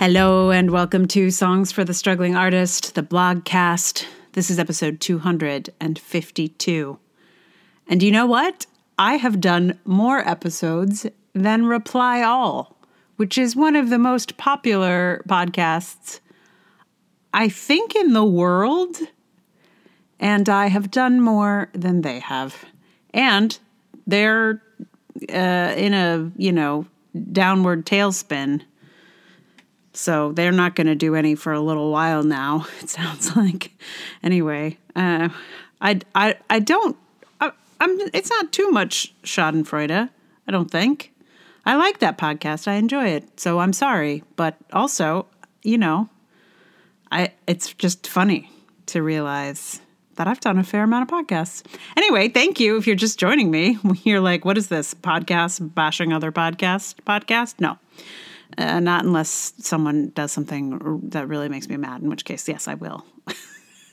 Hello, and welcome to Songs for the Struggling Artist, the blogcast. This is episode 252. And you know what? I have done more episodes than Reply All, which is one of the most popular podcasts, I think, in the world. And I have done more than they have. And they're uh, in a, you know, downward tailspin. So they're not going to do any for a little while now. It sounds like. Anyway, uh, I I I don't. I, I'm. It's not too much Schadenfreude. I don't think. I like that podcast. I enjoy it. So I'm sorry, but also, you know, I. It's just funny to realize that I've done a fair amount of podcasts. Anyway, thank you if you're just joining me. You're like, what is this podcast bashing other podcast Podcast? No. Uh, not unless someone does something that really makes me mad, in which case, yes, I will.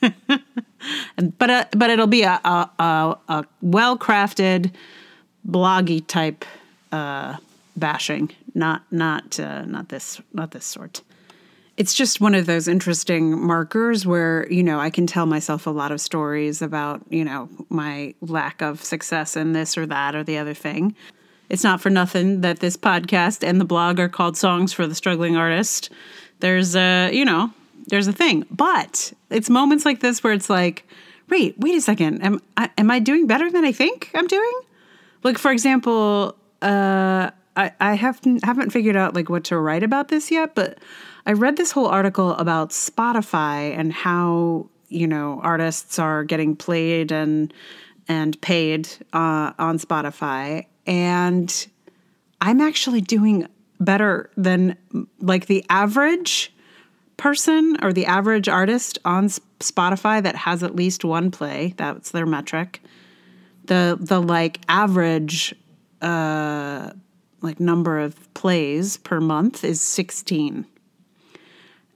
but uh, but it'll be a a, a, a well crafted, bloggy type uh, bashing, not not uh, not this not this sort. It's just one of those interesting markers where you know I can tell myself a lot of stories about you know my lack of success in this or that or the other thing. It's not for nothing that this podcast and the blog are called Songs for the Struggling Artist. There's a, you know, there's a thing. But it's moments like this where it's like, wait, wait a second. Am I, am I doing better than I think I'm doing? Like, for example, uh, I, I haven't, haven't figured out like what to write about this yet, but I read this whole article about Spotify and how, you know, artists are getting played and and paid uh, on Spotify and I'm actually doing better than like the average person or the average artist on Spotify that has at least one play. That's their metric. The the like average uh like number of plays per month is 16.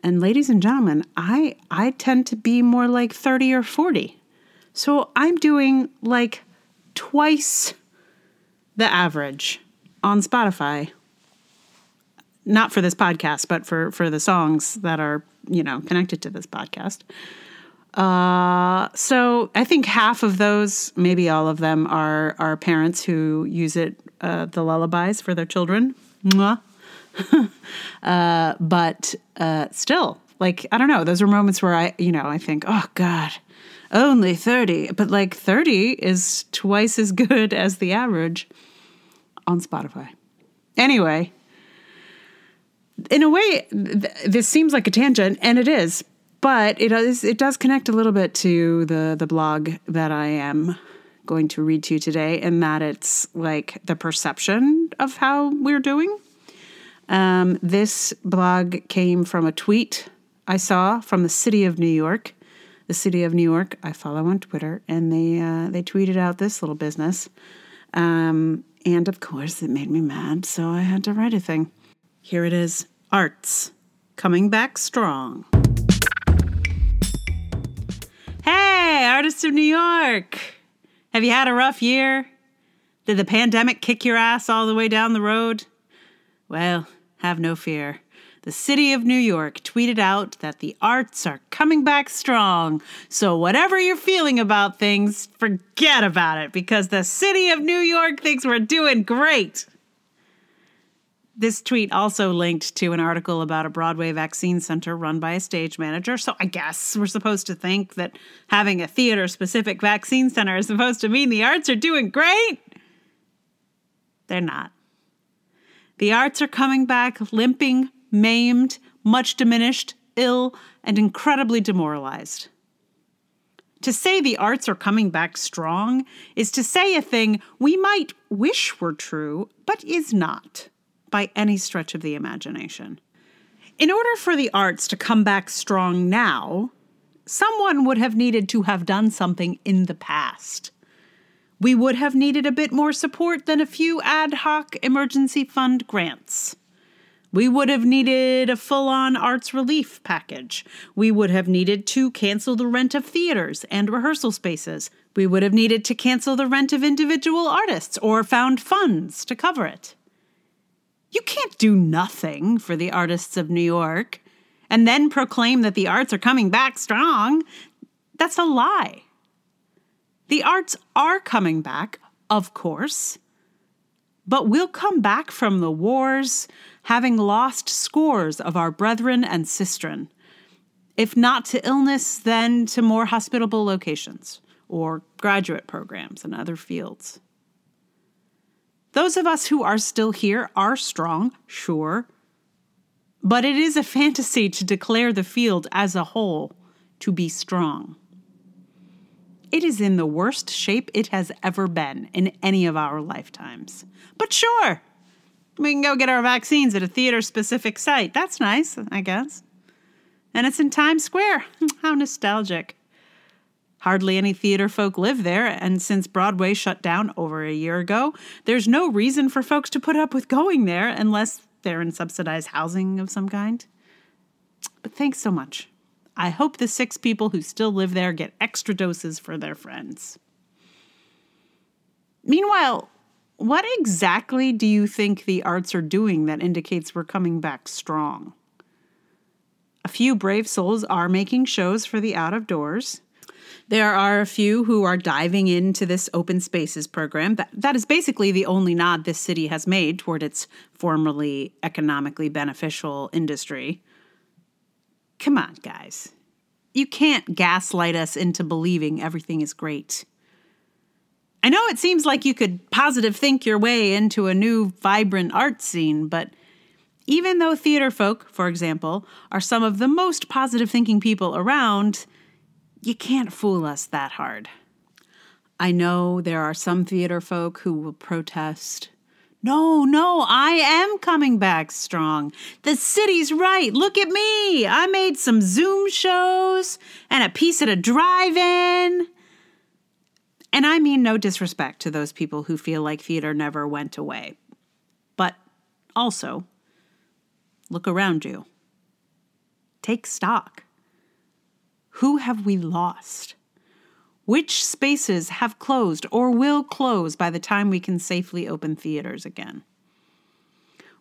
And ladies and gentlemen, I I tend to be more like 30 or 40. So I'm doing like twice the average on Spotify. Not for this podcast, but for for the songs that are you know connected to this podcast. Uh, so I think half of those, maybe all of them, are are parents who use it uh, the lullabies for their children. uh, but uh, still, like I don't know, those are moments where I you know I think, oh God, only 30. But like 30 is twice as good as the average on Spotify. Anyway, in a way, th- this seems like a tangent, and it is, but it is it does connect a little bit to the the blog that I am going to read to you today, and that it's like the perception of how we're doing. Um, this blog came from a tweet I saw from the city of New York the city of New York. I follow on Twitter, and they uh, they tweeted out this little business, um, and of course it made me mad, so I had to write a thing. Here it is: Arts coming back strong. Hey, artists of New York! Have you had a rough year? Did the pandemic kick your ass all the way down the road? Well, have no fear the city of New York tweeted out that the arts are coming back strong. So, whatever you're feeling about things, forget about it because the city of New York thinks we're doing great. This tweet also linked to an article about a Broadway vaccine center run by a stage manager. So, I guess we're supposed to think that having a theater specific vaccine center is supposed to mean the arts are doing great. They're not. The arts are coming back limping maimed, much diminished, ill, and incredibly demoralized. To say the arts are coming back strong is to say a thing we might wish were true, but is not, by any stretch of the imagination. In order for the arts to come back strong now, someone would have needed to have done something in the past. We would have needed a bit more support than a few ad hoc emergency fund grants. We would have needed a full on arts relief package. We would have needed to cancel the rent of theaters and rehearsal spaces. We would have needed to cancel the rent of individual artists or found funds to cover it. You can't do nothing for the artists of New York and then proclaim that the arts are coming back strong. That's a lie. The arts are coming back, of course, but we'll come back from the wars having lost scores of our brethren and sistren, if not to illness, then to more hospitable locations or graduate programs in other fields. Those of us who are still here are strong, sure, but it is a fantasy to declare the field as a whole to be strong. It is in the worst shape it has ever been in any of our lifetimes. But sure, we can go get our vaccines at a theater specific site. That's nice, I guess. And it's in Times Square. How nostalgic. Hardly any theater folk live there, and since Broadway shut down over a year ago, there's no reason for folks to put up with going there unless they're in subsidized housing of some kind. But thanks so much. I hope the six people who still live there get extra doses for their friends. Meanwhile, what exactly do you think the arts are doing that indicates we're coming back strong? A few brave souls are making shows for the out of doors. There are a few who are diving into this open spaces program. That, that is basically the only nod this city has made toward its formerly economically beneficial industry. Come on, guys. You can't gaslight us into believing everything is great. I know it seems like you could positive think your way into a new, vibrant art scene, but even though theater folk, for example, are some of the most positive thinking people around, you can't fool us that hard. I know there are some theater folk who will protest no, no, I am coming back strong. The city's right. Look at me. I made some Zoom shows and a piece at a drive in. And I mean no disrespect to those people who feel like theater never went away. But also, look around you. Take stock. Who have we lost? Which spaces have closed or will close by the time we can safely open theaters again?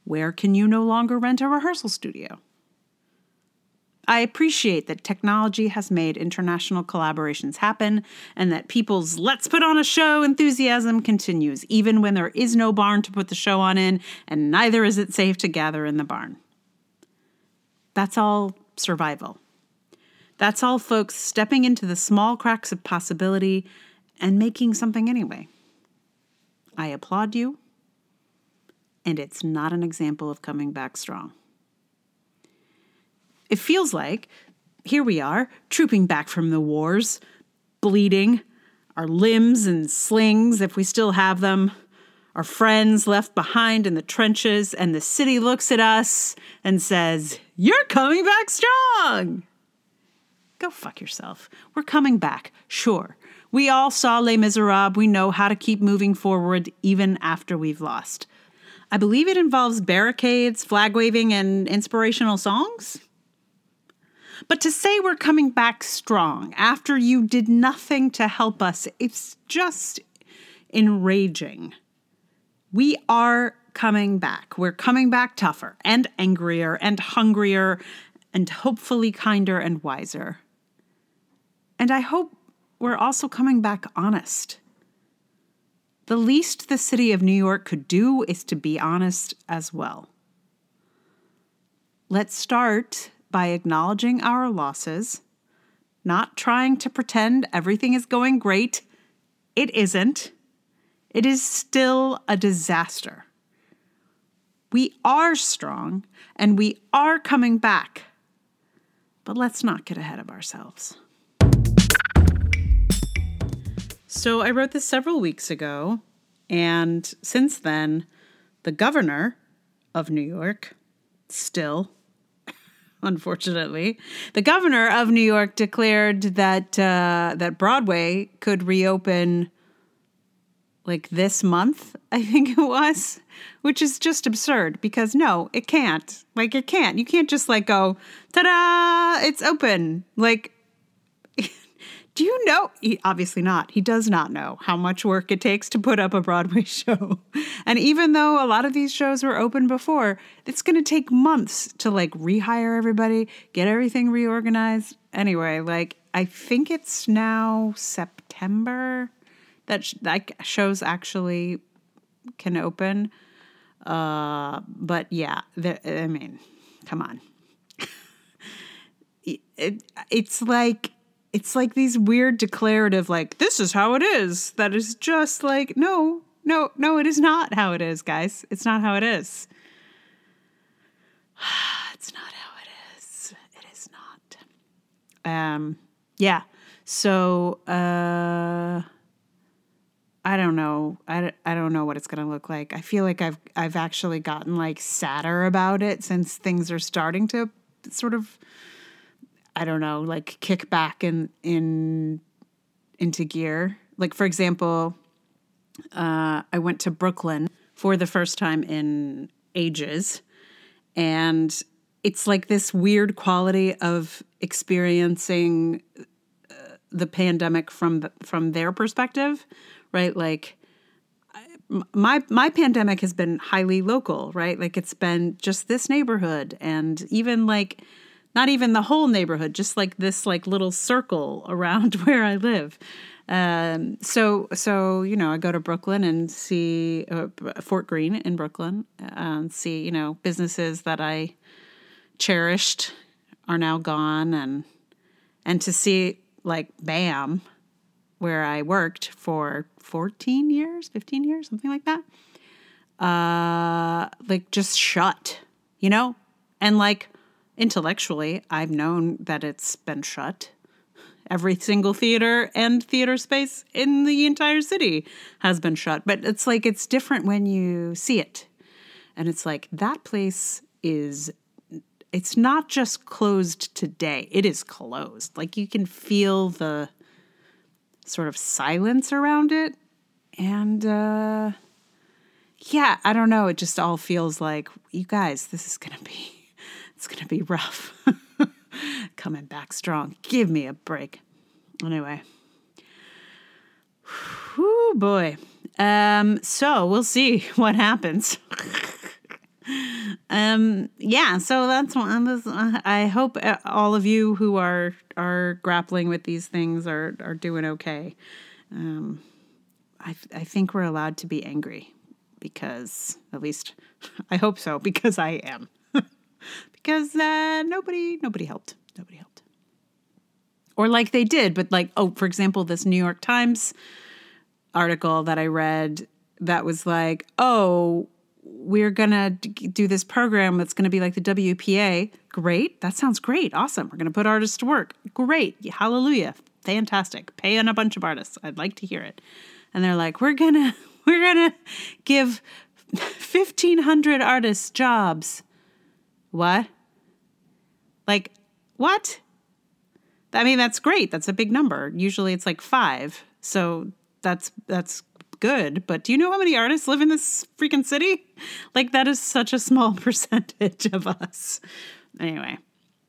Where can you no longer rent a rehearsal studio? I appreciate that technology has made international collaborations happen and that people's let's put on a show enthusiasm continues, even when there is no barn to put the show on in and neither is it safe to gather in the barn. That's all survival. That's all, folks, stepping into the small cracks of possibility and making something anyway. I applaud you, and it's not an example of coming back strong. It feels like here we are, trooping back from the wars, bleeding, our limbs and slings, if we still have them, our friends left behind in the trenches, and the city looks at us and says, You're coming back strong! Go fuck yourself. We're coming back, sure. We all saw Les Miserables. We know how to keep moving forward even after we've lost. I believe it involves barricades, flag waving, and inspirational songs. But to say we're coming back strong after you did nothing to help us, it's just enraging. We are coming back. We're coming back tougher and angrier and hungrier and hopefully kinder and wiser. And I hope we're also coming back honest. The least the city of New York could do is to be honest as well. Let's start by acknowledging our losses, not trying to pretend everything is going great. It isn't. It is still a disaster. We are strong and we are coming back. But let's not get ahead of ourselves. So I wrote this several weeks ago, and since then, the governor of New York, still, unfortunately, the governor of New York declared that uh, that Broadway could reopen like this month, I think it was, which is just absurd because no, it can't. Like it can't. You can't just like go, ta-da, it's open. Like Do you know? He, obviously not. He does not know how much work it takes to put up a Broadway show. And even though a lot of these shows were open before, it's going to take months to like rehire everybody, get everything reorganized. Anyway, like I think it's now September that sh- that shows actually can open. Uh, but yeah, the, I mean, come on. it, it's like it's like these weird declarative like this is how it is that is just like no no no it is not how it is guys. It's not how it is. It's not how it is. It is not. Um yeah. So uh I don't know. I, I don't know what it's going to look like. I feel like I've I've actually gotten like sadder about it since things are starting to sort of I don't know, like kick back in in into gear. Like for example, uh, I went to Brooklyn for the first time in ages, and it's like this weird quality of experiencing uh, the pandemic from from their perspective, right? Like my my pandemic has been highly local, right? Like it's been just this neighborhood and even like not even the whole neighborhood, just like this like little circle around where I live. Um, so so you know, I go to Brooklyn and see uh, Fort Greene in Brooklyn, and see you know businesses that I cherished are now gone, and and to see like BAM, where I worked for fourteen years, fifteen years, something like that. Uh, like just shut, you know, and like intellectually, I've known that it's been shut. Every single theater and theater space in the entire city has been shut. But it's like it's different when you see it. And it's like that place is it's not just closed today, it is closed. Like you can feel the sort of silence around it. And uh yeah, I don't know. It just all feels like, you guys, this is going to be it's going to be rough. Coming back strong. Give me a break. Anyway. Whoo boy. Um, so we'll see what happens. um, yeah, so that's one. I hope uh, all of you who are are grappling with these things are are doing okay. Um, I I think we're allowed to be angry because at least I hope so because I am because uh, nobody nobody helped. Nobody helped. Or like they did, but like oh, for example, this New York Times article that I read that was like, oh, we're gonna do this program that's gonna be like the WPA. Great, that sounds great, awesome. We're gonna put artists to work. Great, hallelujah, fantastic. Paying a bunch of artists. I'd like to hear it. And they're like, we're gonna we're gonna give 1500 artists jobs what? Like, what? I mean, that's great. That's a big number. Usually it's like five. So that's that's good. But do you know how many artists live in this freaking city? Like that is such a small percentage of us. Anyway,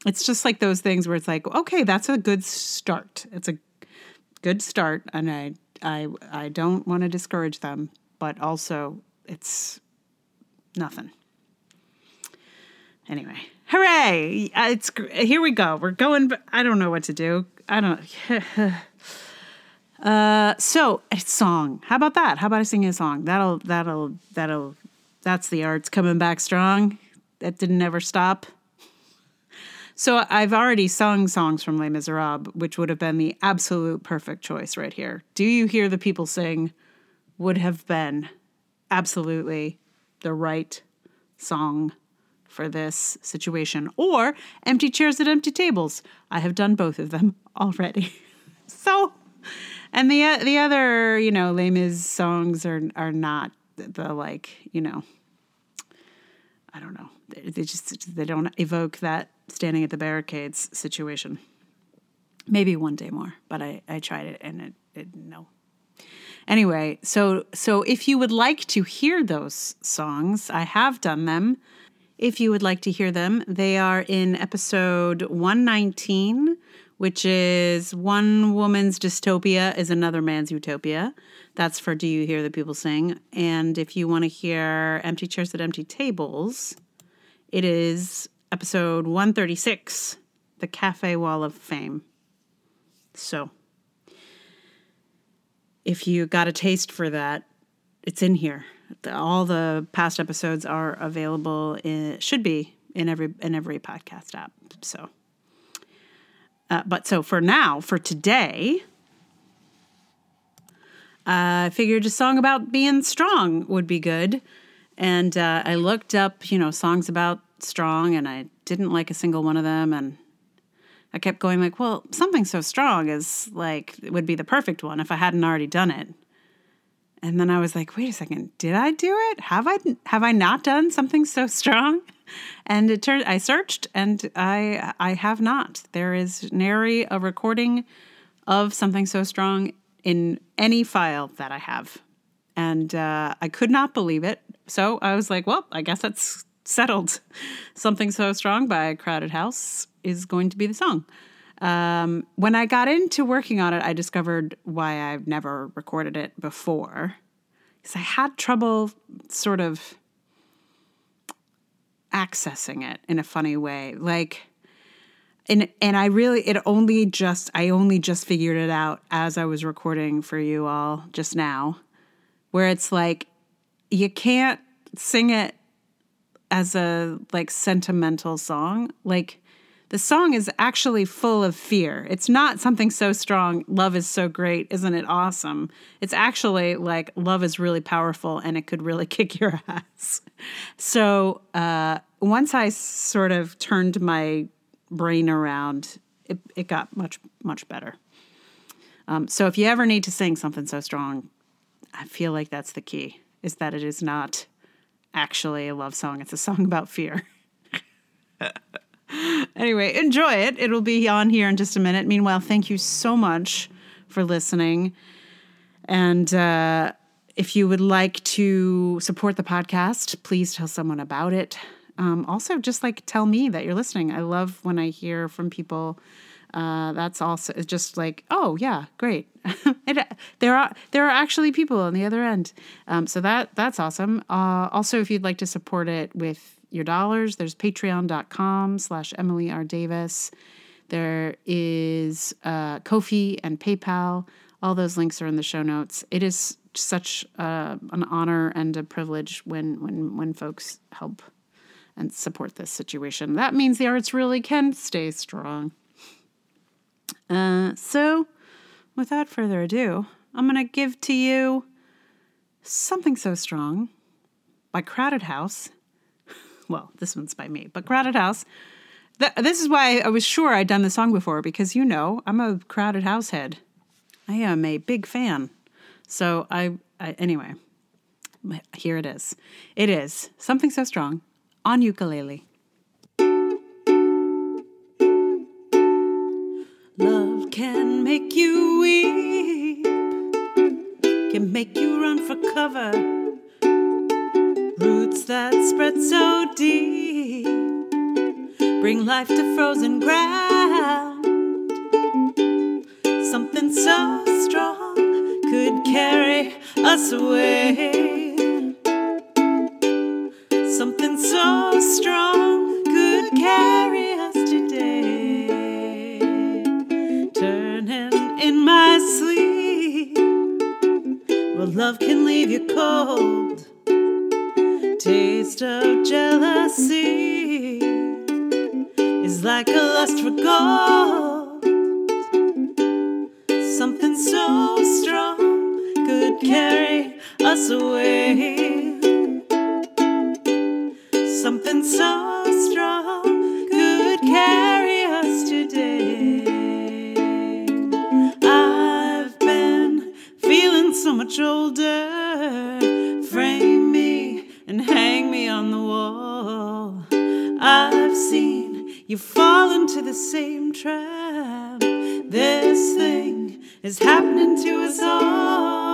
it's just like those things where it's like, okay, that's a good start. It's a good start, and I I I don't want to discourage them, but also it's nothing. Anyway, hooray! Uh, it's here we go. We're going. I don't know what to do. I don't. uh, so a song. How about that? How about I sing a song? That'll that'll that'll. That's the arts coming back strong. That didn't ever stop. So I've already sung songs from Les Miserables, which would have been the absolute perfect choice right here. Do you hear the people sing? Would have been absolutely the right song for this situation, or empty chairs at empty tables. I have done both of them already. so, and the uh, the other, you know, Les Mis songs are are not the like, you know, I don't know. They, they just they don't evoke that standing at the barricades situation. Maybe one day more, but I I tried it and it, it no. Anyway, so so if you would like to hear those songs, I have done them if you would like to hear them. They are in episode 119 which is one woman's dystopia is another man's utopia. That's for Do You Hear the People Sing? And if you want to hear Empty Chairs at Empty Tables, it is episode 136 The Cafe Wall of Fame. So, if you got a taste for that, it's in here. All the past episodes are available. In, should be in every in every podcast app. So, uh, but so for now, for today, I figured a song about being strong would be good. And uh, I looked up, you know, songs about strong, and I didn't like a single one of them. And I kept going like, well, something so strong is like would be the perfect one if I hadn't already done it. And then I was like, wait a second, did I do it? Have I have I not done something so strong? And it turned I searched and I I have not. There is nary a recording of something so strong in any file that I have. And uh, I could not believe it. So I was like, well, I guess that's settled. Something So Strong by Crowded House is going to be the song. Um, when I got into working on it, I discovered why I've never recorded it before. Because I had trouble sort of accessing it in a funny way. Like, and and I really it only just I only just figured it out as I was recording for you all just now where it's like you can't sing it as a like sentimental song like the song is actually full of fear. It's not something so strong, love is so great, isn't it awesome? It's actually like love is really powerful and it could really kick your ass. So, uh, once I sort of turned my brain around, it, it got much, much better. Um, so if you ever need to sing something so strong, I feel like that's the key is that it is not actually a love song. It's a song about fear. anyway, enjoy it. It'll be on here in just a minute. Meanwhile, thank you so much for listening. And uh, if you would like to support the podcast, please tell someone about it. Um, also, just like tell me that you're listening. I love when I hear from people. Uh, that's also just like, oh yeah, great. it, there are there are actually people on the other end. Um, so that that's awesome. Uh, also, if you'd like to support it with your dollars, there's patreon.com slash Emily R. Davis. There is uh, Ko-fi and PayPal. All those links are in the show notes. It is such uh, an honor and a privilege when when when folks help and support this situation. That means the arts really can stay strong. Uh, so, without further ado, I'm going to give to you Something So Strong by Crowded House. Well, this one's by me, but Crowded House. Th- this is why I was sure I'd done the song before because you know I'm a Crowded House head. I am a big fan. So I, I anyway, here it is. It is Something So Strong on ukulele. Love can make you weep, can make you run for cover. Roots that spread so deep bring life to frozen ground. Something so strong could carry us away. Something so strong could carry us today. Turning in my sleep, well, love can leave you cold. Taste of jealousy is like a lust for gold. Something so strong could carry us away. Something so strong could carry us today. I've been feeling so much older. You fall into the same trap. This thing is happening to us all.